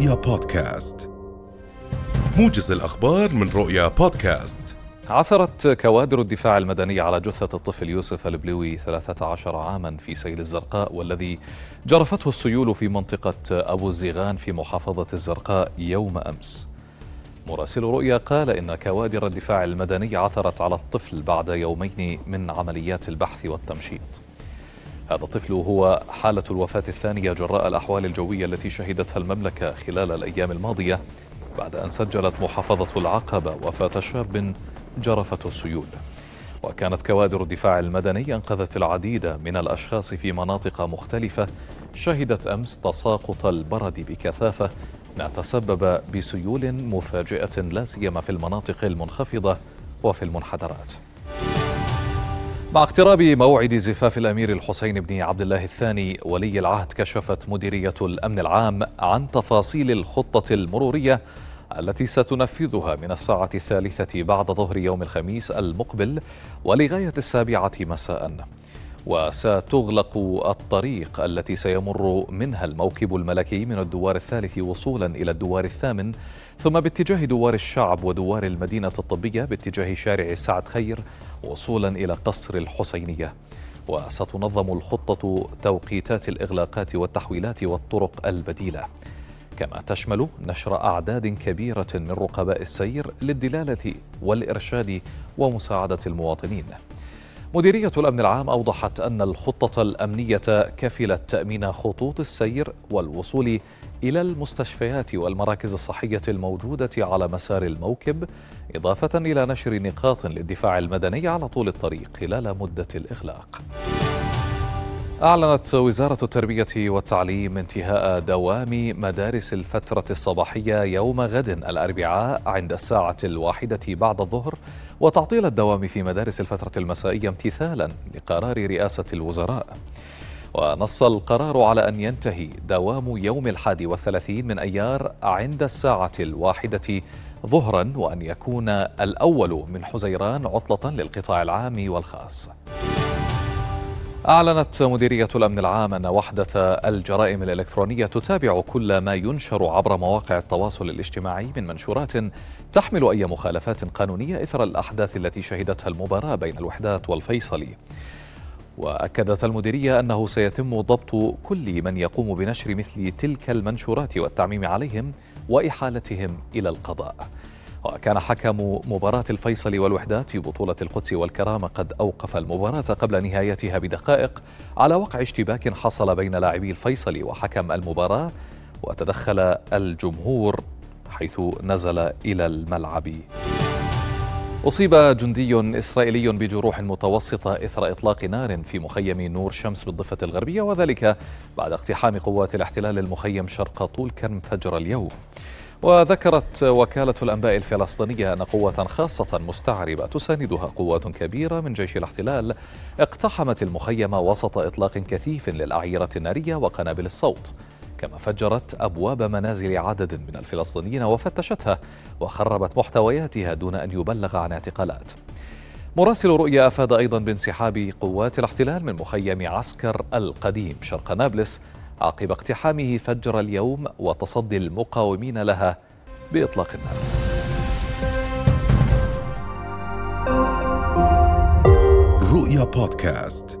رؤيا بودكاست. موجز الأخبار من رؤيا بودكاست. عثرت كوادر الدفاع المدني على جثة الطفل يوسف البلوي 13 عاما في سيل الزرقاء والذي جرفته السيول في منطقة أبو الزيغان في محافظة الزرقاء يوم أمس. مراسل رؤيا قال إن كوادر الدفاع المدني عثرت على الطفل بعد يومين من عمليات البحث والتمشيط. هذا الطفل هو حالة الوفاة الثانية جراء الأحوال الجوية التي شهدتها المملكة خلال الأيام الماضية بعد أن سجلت محافظة العقبة وفاة شاب جرفته السيول. وكانت كوادر الدفاع المدني أنقذت العديد من الأشخاص في مناطق مختلفة شهدت أمس تساقط البرد بكثافة ما تسبب بسيول مفاجئة لا سيما في المناطق المنخفضة وفي المنحدرات. مع اقتراب موعد زفاف الأمير الحسين بن عبد الله الثاني ولي العهد كشفت مديرية الأمن العام عن تفاصيل الخطة المرورية التي ستنفذها من الساعة الثالثة بعد ظهر يوم الخميس المقبل ولغاية السابعة مساء. وستغلق الطريق التي سيمر منها الموكب الملكي من الدوار الثالث وصولا إلى الدوار الثامن ثم باتجاه دوار الشعب ودوار المدينة الطبية باتجاه شارع سعد خير وصولا إلى قصر الحسينية. وستنظم الخطة توقيتات الإغلاقات والتحويلات والطرق البديلة. كما تشمل نشر أعداد كبيرة من رقباء السير للدلالة والإرشاد ومساعدة المواطنين. مديرية الأمن العام أوضحت أن الخطة الأمنية كفلت تأمين خطوط السير والوصول إلى المستشفيات والمراكز الصحية الموجودة على مسار الموكب إضافة إلى نشر نقاط للدفاع المدني على طول الطريق خلال مدة الإغلاق. أعلنت وزارة التربية والتعليم انتهاء دوام مدارس الفترة الصباحية يوم غد الأربعاء عند الساعة الواحدة بعد الظهر وتعطيل الدوام في مدارس الفترة المسائية امتثالا لقرار رئاسة الوزراء. ونص القرار على أن ينتهي دوام يوم الحادي والثلاثين من أيار عند الساعة الواحدة ظهرا وأن يكون الأول من حزيران عطلة للقطاع العام والخاص. أعلنت مديرية الأمن العام أن وحدة الجرائم الإلكترونية تتابع كل ما ينشر عبر مواقع التواصل الاجتماعي من منشورات تحمل أي مخالفات قانونية إثر الأحداث التي شهدتها المباراة بين الوحدات والفيصلي. وأكدت المديرية أنه سيتم ضبط كل من يقوم بنشر مثل تلك المنشورات والتعميم عليهم وإحالتهم إلى القضاء وكان حكم مباراة الفيصل والوحدات في بطولة القدس والكرامة قد أوقف المباراة قبل نهايتها بدقائق على وقع اشتباك حصل بين لاعبي الفيصل وحكم المباراة وتدخل الجمهور حيث نزل إلى الملعب. أصيب جندي إسرائيلي بجروح متوسطة إثر إطلاق نار في مخيم نور شمس بالضفة الغربية وذلك بعد اقتحام قوات الاحتلال المخيم شرق طول كرم فجر اليوم. وذكرت وكالة الأنباء الفلسطينية أن قوة خاصة مستعربة تساندها قوات كبيرة من جيش الاحتلال اقتحمت المخيم وسط إطلاق كثيف للأعيرة النارية وقنابل الصوت. كما فجرت أبواب منازل عدد من الفلسطينيين وفتشتها وخربت محتوياتها دون أن يبلغ عن اعتقالات. مراسل رؤيا أفاد أيضا بانسحاب قوات الاحتلال من مخيم عسكر القديم شرق نابلس عقب اقتحامه فجر اليوم وتصدي المقاومين لها بإطلاق النار. رؤيا بودكاست